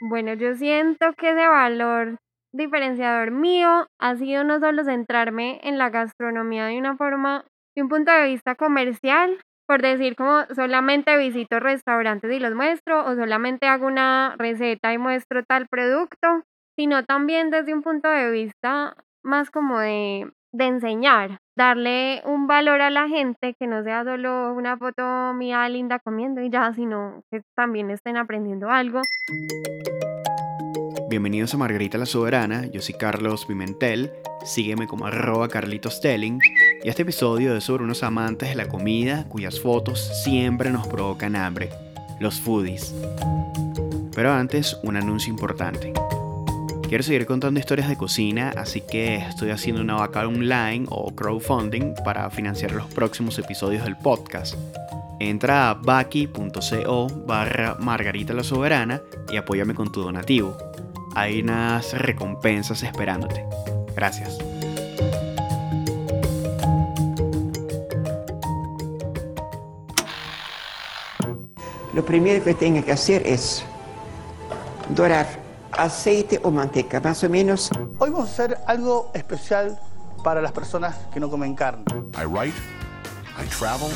Bueno, yo siento que ese valor diferenciador mío ha sido no solo centrarme en la gastronomía de una forma, de un punto de vista comercial, por decir como solamente visito restaurantes y los muestro o solamente hago una receta y muestro tal producto, sino también desde un punto de vista más como de, de enseñar, darle un valor a la gente que no sea solo una foto mía linda comiendo y ya, sino que también estén aprendiendo algo. Bienvenidos a Margarita la Soberana, yo soy Carlos Pimentel, sígueme como arroba Carlitos Telling, y este episodio es sobre unos amantes de la comida cuyas fotos siempre nos provocan hambre, los foodies. Pero antes, un anuncio importante. Quiero seguir contando historias de cocina, así que estoy haciendo una vaca online o crowdfunding para financiar los próximos episodios del podcast. Entra a baki.co barra Margarita la Soberana y apóyame con tu donativo hay unas recompensas esperándote. Gracias. Lo primero que tenga que hacer es dorar aceite o manteca, más o menos. Hoy vamos a hacer algo especial para las personas que no comen carne. I write, I travel,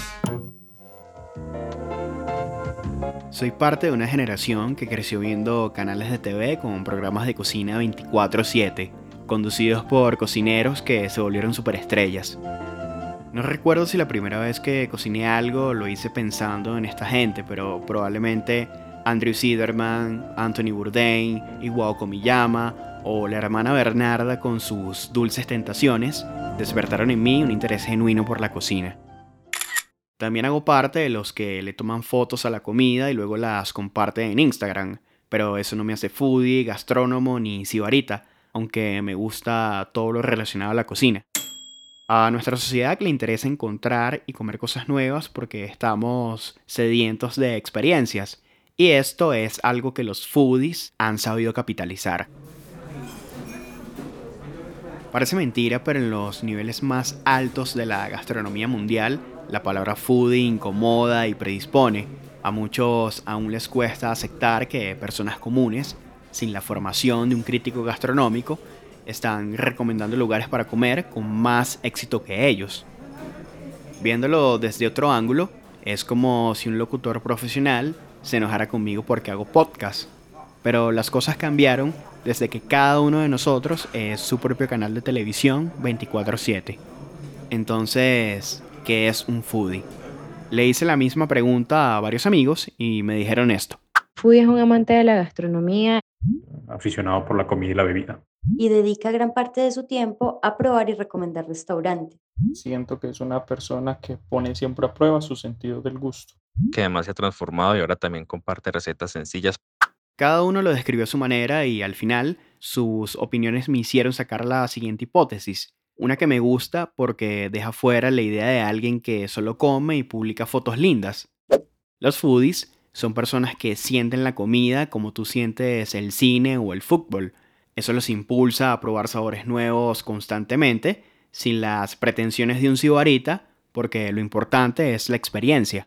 soy parte de una generación que creció viendo canales de TV con programas de cocina 24/7, conducidos por cocineros que se volvieron superestrellas. No recuerdo si la primera vez que cociné algo lo hice pensando en esta gente, pero probablemente Andrew Siderman, Anthony Bourdain, Iwao Komiyama o la hermana Bernarda con sus dulces tentaciones despertaron en mí un interés genuino por la cocina. También hago parte de los que le toman fotos a la comida y luego las comparten en Instagram, pero eso no me hace foodie, gastrónomo ni sibarita, aunque me gusta todo lo relacionado a la cocina. A nuestra sociedad le interesa encontrar y comer cosas nuevas porque estamos sedientos de experiencias, y esto es algo que los foodies han sabido capitalizar. Parece mentira, pero en los niveles más altos de la gastronomía mundial, la palabra foodie incomoda y predispone. A muchos aún les cuesta aceptar que personas comunes, sin la formación de un crítico gastronómico, están recomendando lugares para comer con más éxito que ellos. Viéndolo desde otro ángulo, es como si un locutor profesional se enojara conmigo porque hago podcast. Pero las cosas cambiaron desde que cada uno de nosotros es su propio canal de televisión 24/7. Entonces, ¿qué es un foodie? Le hice la misma pregunta a varios amigos y me dijeron esto. Foodie es un amante de la gastronomía. Aficionado por la comida y la bebida. Y dedica gran parte de su tiempo a probar y recomendar restaurantes. Siento que es una persona que pone siempre a prueba su sentido del gusto. Que además se ha transformado y ahora también comparte recetas sencillas. Cada uno lo describió a su manera y al final sus opiniones me hicieron sacar la siguiente hipótesis. Una que me gusta porque deja fuera la idea de alguien que solo come y publica fotos lindas. Los foodies son personas que sienten la comida como tú sientes el cine o el fútbol. Eso los impulsa a probar sabores nuevos constantemente, sin las pretensiones de un cibarita, porque lo importante es la experiencia.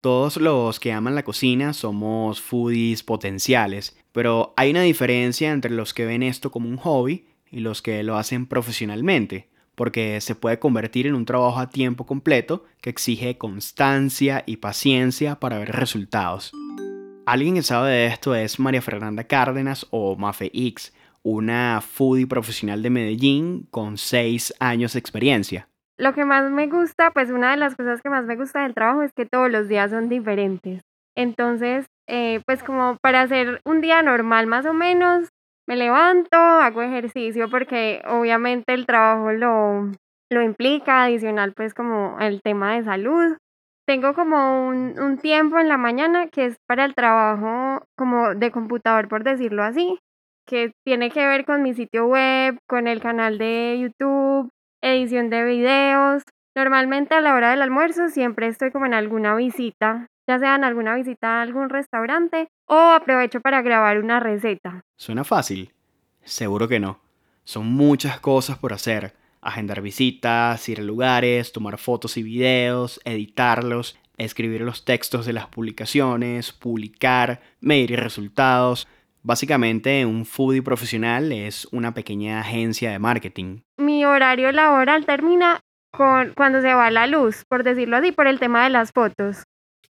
Todos los que aman la cocina somos foodies potenciales, pero hay una diferencia entre los que ven esto como un hobby y los que lo hacen profesionalmente, porque se puede convertir en un trabajo a tiempo completo que exige constancia y paciencia para ver resultados. Alguien que sabe de esto es María Fernanda Cárdenas o Mafe X, una foodie profesional de Medellín con 6 años de experiencia. Lo que más me gusta, pues una de las cosas que más me gusta del trabajo es que todos los días son diferentes. Entonces, eh, pues como para hacer un día normal más o menos, me levanto, hago ejercicio porque obviamente el trabajo lo, lo implica, adicional pues como el tema de salud. Tengo como un, un tiempo en la mañana que es para el trabajo como de computador, por decirlo así, que tiene que ver con mi sitio web, con el canal de YouTube, edición de videos. Normalmente a la hora del almuerzo siempre estoy como en alguna visita ya sea en alguna visita a algún restaurante o aprovecho para grabar una receta. ¿Suena fácil? Seguro que no. Son muchas cosas por hacer. Agendar visitas, ir a lugares, tomar fotos y videos, editarlos, escribir los textos de las publicaciones, publicar, medir resultados. Básicamente, un foodie profesional es una pequeña agencia de marketing. Mi horario laboral termina con, cuando se va la luz, por decirlo así, por el tema de las fotos.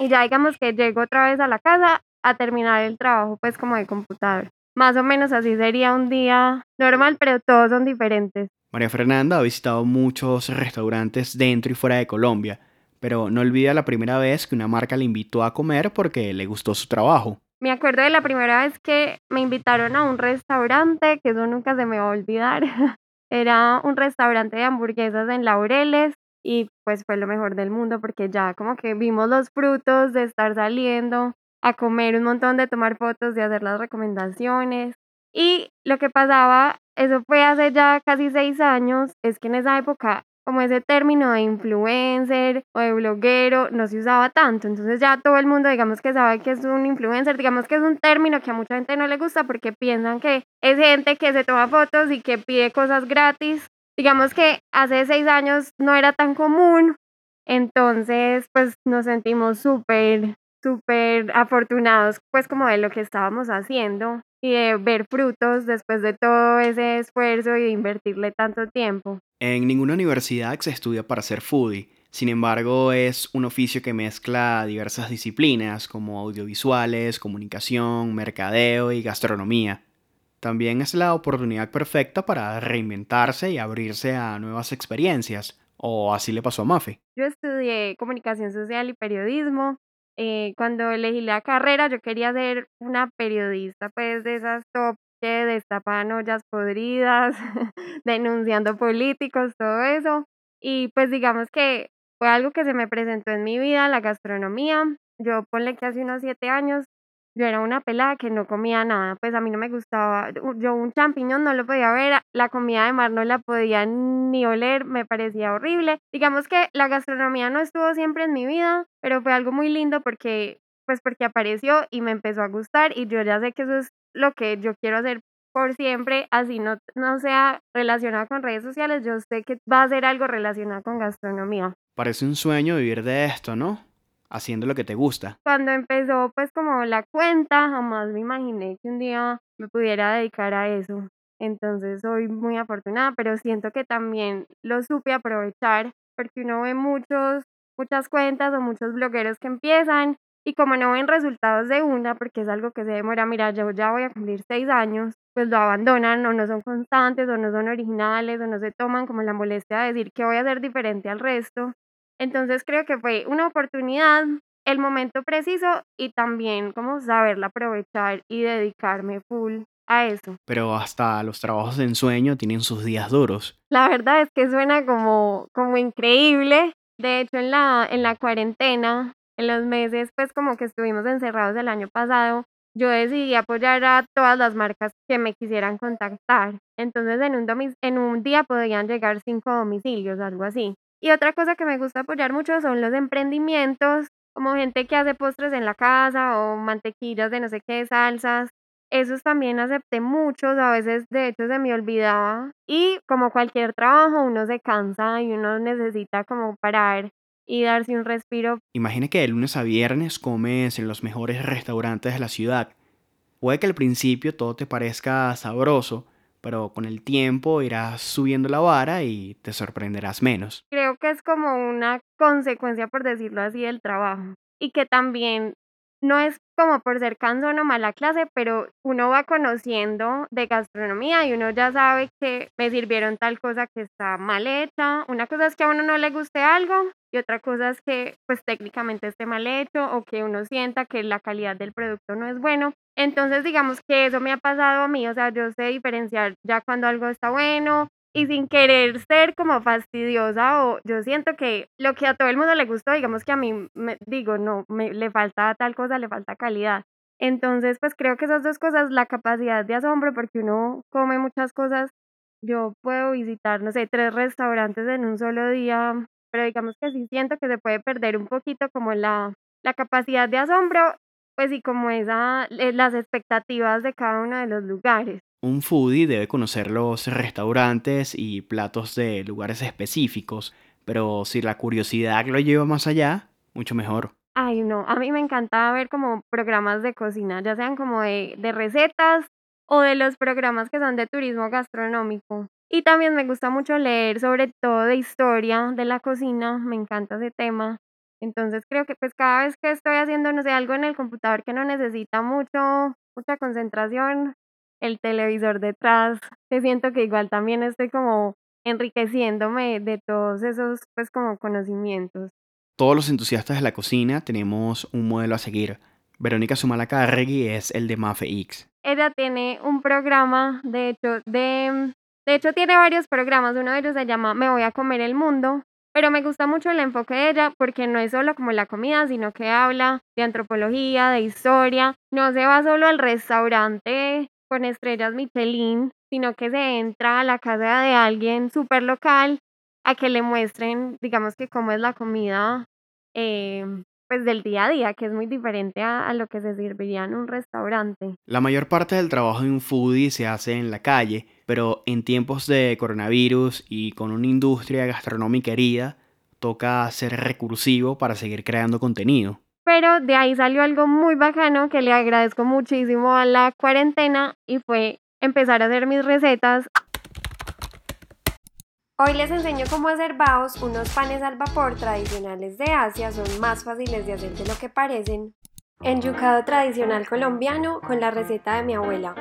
Y ya digamos que llego otra vez a la casa a terminar el trabajo, pues como de computador. Más o menos así sería un día normal, pero todos son diferentes. María Fernanda ha visitado muchos restaurantes dentro y fuera de Colombia, pero no olvida la primera vez que una marca le invitó a comer porque le gustó su trabajo. Me acuerdo de la primera vez que me invitaron a un restaurante, que eso nunca se me va a olvidar. Era un restaurante de hamburguesas en Laureles y pues fue lo mejor del mundo porque ya como que vimos los frutos de estar saliendo a comer un montón, de tomar fotos, de hacer las recomendaciones. Y lo que pasaba, eso fue hace ya casi seis años, es que en esa época como ese término de influencer o de bloguero no se usaba tanto. Entonces ya todo el mundo digamos que sabe que es un influencer, digamos que es un término que a mucha gente no le gusta porque piensan que es gente que se toma fotos y que pide cosas gratis. Digamos que hace seis años no era tan común, entonces pues nos sentimos súper, súper afortunados pues como de lo que estábamos haciendo y de ver frutos después de todo ese esfuerzo y de invertirle tanto tiempo. En ninguna universidad se estudia para ser foodie. Sin embargo, es un oficio que mezcla diversas disciplinas como audiovisuales, comunicación, mercadeo y gastronomía. También es la oportunidad perfecta para reinventarse y abrirse a nuevas experiencias, o así le pasó a Mafe. Yo estudié comunicación social y periodismo. Eh, cuando elegí la carrera yo quería ser una periodista pues de esas top que destapan ollas podridas, denunciando políticos, todo eso. Y pues digamos que fue algo que se me presentó en mi vida, la gastronomía. Yo ponle que hace unos siete años yo era una pelada que no comía nada, pues a mí no me gustaba, yo un champiñón no lo podía ver, la comida de mar no la podía ni oler, me parecía horrible. Digamos que la gastronomía no estuvo siempre en mi vida, pero fue algo muy lindo porque pues porque apareció y me empezó a gustar y yo ya sé que eso es lo que yo quiero hacer por siempre, así no, no sea relacionado con redes sociales, yo sé que va a ser algo relacionado con gastronomía. Parece un sueño vivir de esto, ¿no? Haciendo lo que te gusta. Cuando empezó pues como la cuenta, jamás me imaginé que un día me pudiera dedicar a eso. Entonces soy muy afortunada, pero siento que también lo supe aprovechar porque uno ve muchos, muchas cuentas o muchos blogueros que empiezan y como no ven resultados de una, porque es algo que se demora, mira, yo ya voy a cumplir seis años, pues lo abandonan o no son constantes o no son originales o no se toman como la molestia de decir que voy a ser diferente al resto. Entonces creo que fue una oportunidad, el momento preciso y también como saberla aprovechar y dedicarme full a eso. Pero hasta los trabajos de ensueño tienen sus días duros. La verdad es que suena como, como increíble. De hecho, en la, en la cuarentena en los meses, pues como que estuvimos encerrados el año pasado, yo decidí apoyar a todas las marcas que me quisieran contactar. Entonces en un, en un día podían llegar cinco domicilios, algo así. Y otra cosa que me gusta apoyar mucho son los emprendimientos, como gente que hace postres en la casa o mantequillas de no sé qué, salsas. Esos también acepté muchos, a veces de hecho se me olvidaba. Y como cualquier trabajo, uno se cansa y uno necesita como parar y darse un respiro. Imagina que de lunes a viernes comes en los mejores restaurantes de la ciudad. Puede que al principio todo te parezca sabroso, pero con el tiempo irás subiendo la vara y te sorprenderás menos. Creo que es como una consecuencia, por decirlo así, del trabajo. Y que también no es como por ser cansón o mala clase, pero uno va conociendo de gastronomía y uno ya sabe que me sirvieron tal cosa que está mal hecha. Una cosa es que a uno no le guste algo y otra cosa es que pues técnicamente esté mal hecho o que uno sienta que la calidad del producto no es bueno. Entonces digamos que eso me ha pasado a mí, o sea, yo sé diferenciar ya cuando algo está bueno y sin querer ser como fastidiosa o yo siento que lo que a todo el mundo le gustó, digamos que a mí me digo, no, me, le falta tal cosa, le falta calidad. Entonces, pues creo que esas dos cosas, la capacidad de asombro, porque uno come muchas cosas, yo puedo visitar, no sé, tres restaurantes en un solo día, pero digamos que sí siento que se puede perder un poquito como la, la capacidad de asombro, pues y como esa, eh, las expectativas de cada uno de los lugares. Un foodie debe conocer los restaurantes y platos de lugares específicos, pero si la curiosidad lo lleva más allá, mucho mejor. Ay, no, a mí me encanta ver como programas de cocina, ya sean como de, de recetas o de los programas que son de turismo gastronómico. Y también me gusta mucho leer sobre todo de historia de la cocina, me encanta ese tema. Entonces creo que pues cada vez que estoy haciendo, no sé, algo en el computador que no necesita mucho, mucha concentración, el televisor detrás, que siento que igual también estoy como enriqueciéndome de todos esos pues como conocimientos. Todos los entusiastas de la cocina tenemos un modelo a seguir. Verónica Sumalacarregui es el de Mafe X. Ella tiene un programa, de hecho, de, de hecho tiene varios programas, uno de ellos se llama Me voy a comer el mundo, pero me gusta mucho el enfoque de ella porque no es solo como la comida, sino que habla de antropología, de historia, no se va solo al restaurante con estrellas Michelin, sino que se entra a la casa de alguien súper local a que le muestren, digamos que cómo es la comida eh, pues del día a día, que es muy diferente a, a, lo que se serviría en un restaurante. La mayor parte del trabajo de un foodie se hace en la calle, pero en tiempos de coronavirus y con una industria gastronómica herida, toca ser recursivo para seguir creando contenido. Pero de ahí salió algo muy bacano que le agradezco muchísimo a la cuarentena y fue empezar a hacer mis recetas. Hoy les enseño cómo hacer baos, unos panes al vapor tradicionales de Asia, son más fáciles de hacer de lo que parecen. Enyucado tradicional colombiano con la receta de mi abuela.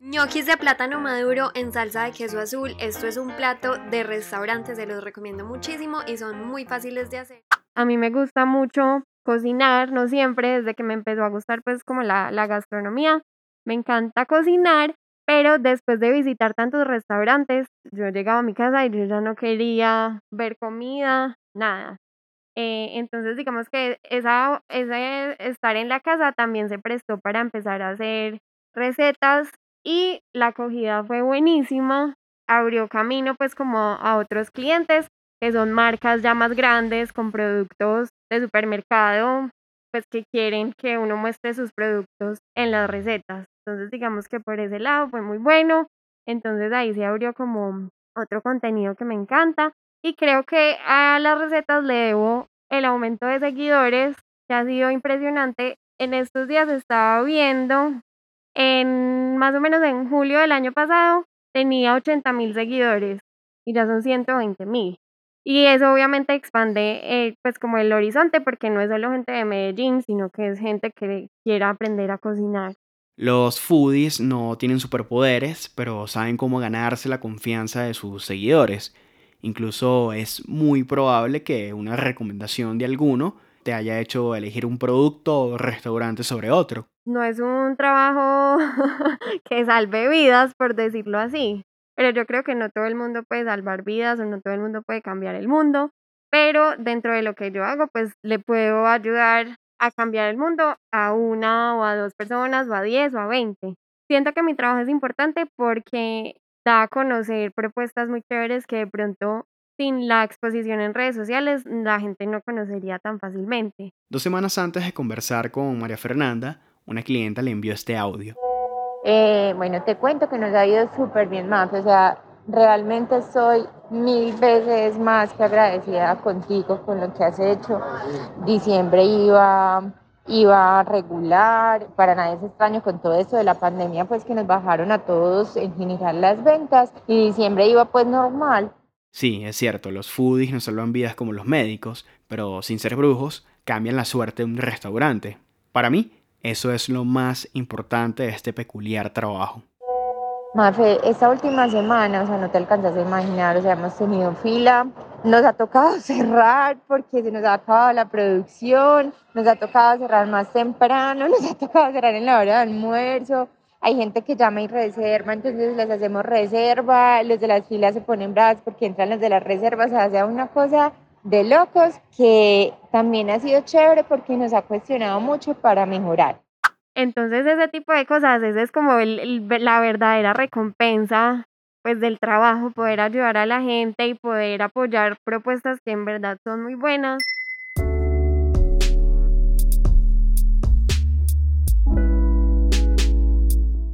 Ñoquis de plátano maduro en salsa de queso azul. Esto es un plato de restaurante, se los recomiendo muchísimo y son muy fáciles de hacer. A mí me gusta mucho cocinar, no siempre, desde que me empezó a gustar pues como la gastronomía. Me encanta cocinar pero después de visitar tantos restaurantes, yo llegaba a mi casa y yo ya no quería ver comida, nada. Eh, entonces, digamos que esa, ese estar en la casa también se prestó para empezar a hacer recetas y la acogida fue buenísima. Abrió camino pues como a otros clientes que son marcas ya más grandes con productos de supermercado, pues que quieren que uno muestre sus productos en las recetas. Entonces digamos que por ese lado fue muy bueno. Entonces ahí se abrió como otro contenido que me encanta. Y creo que a las recetas le debo el aumento de seguidores, que ha sido impresionante. En estos días estaba viendo, en más o menos en julio del año pasado, tenía 80 mil seguidores y ya son 120 mil. Y eso obviamente expande eh, pues como el horizonte porque no es solo gente de Medellín, sino que es gente que quiera aprender a cocinar. Los foodies no tienen superpoderes, pero saben cómo ganarse la confianza de sus seguidores. Incluso es muy probable que una recomendación de alguno te haya hecho elegir un producto o restaurante sobre otro. No es un trabajo que salve vidas, por decirlo así. Pero yo creo que no todo el mundo puede salvar vidas o no todo el mundo puede cambiar el mundo. Pero dentro de lo que yo hago, pues le puedo ayudar a cambiar el mundo a una o a dos personas o a diez o a veinte. Siento que mi trabajo es importante porque da a conocer propuestas muy chéveres que de pronto sin la exposición en redes sociales la gente no conocería tan fácilmente. Dos semanas antes de conversar con María Fernanda, una clienta le envió este audio. Eh, bueno, te cuento que nos ha ido súper bien más, o sea, realmente soy mil veces más que agradecida contigo con lo que has hecho. Diciembre iba iba regular, para nadie es extraño con todo esto de la pandemia, pues que nos bajaron a todos en general las ventas y diciembre iba pues normal. Sí, es cierto, los foodies no salvan vidas como los médicos, pero sin ser brujos, cambian la suerte de un restaurante. Para mí, eso es lo más importante de este peculiar trabajo. Mafe, esta última semana, o sea, no te alcanzas a imaginar, o sea, hemos tenido fila, nos ha tocado cerrar porque se nos ha acabado la producción, nos ha tocado cerrar más temprano, nos ha tocado cerrar en la hora de almuerzo, hay gente que llama y reserva, entonces les hacemos reserva, los de las filas se ponen bravos porque entran los de las reservas, o sea, una cosa de locos que también ha sido chévere porque nos ha cuestionado mucho para mejorar. Entonces ese tipo de cosas, esa es como la verdadera recompensa pues del trabajo, poder ayudar a la gente y poder apoyar propuestas que en verdad son muy buenas.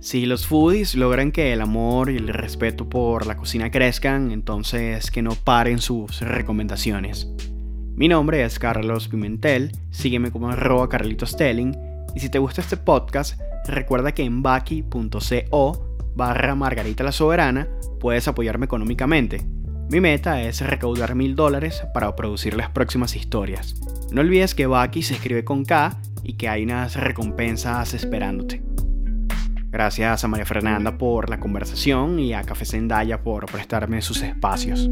Si los foodies logran que el amor y el respeto por la cocina crezcan, entonces que no paren sus recomendaciones. Mi nombre es Carlos Pimentel, sígueme como arroba Carlitos Telling, y si te gusta este podcast, recuerda que en baki.co barra Margarita la Soberana puedes apoyarme económicamente. Mi meta es recaudar mil dólares para producir las próximas historias. No olvides que Baki se escribe con K y que hay unas recompensas esperándote. Gracias a María Fernanda por la conversación y a Café Zendaya por prestarme sus espacios.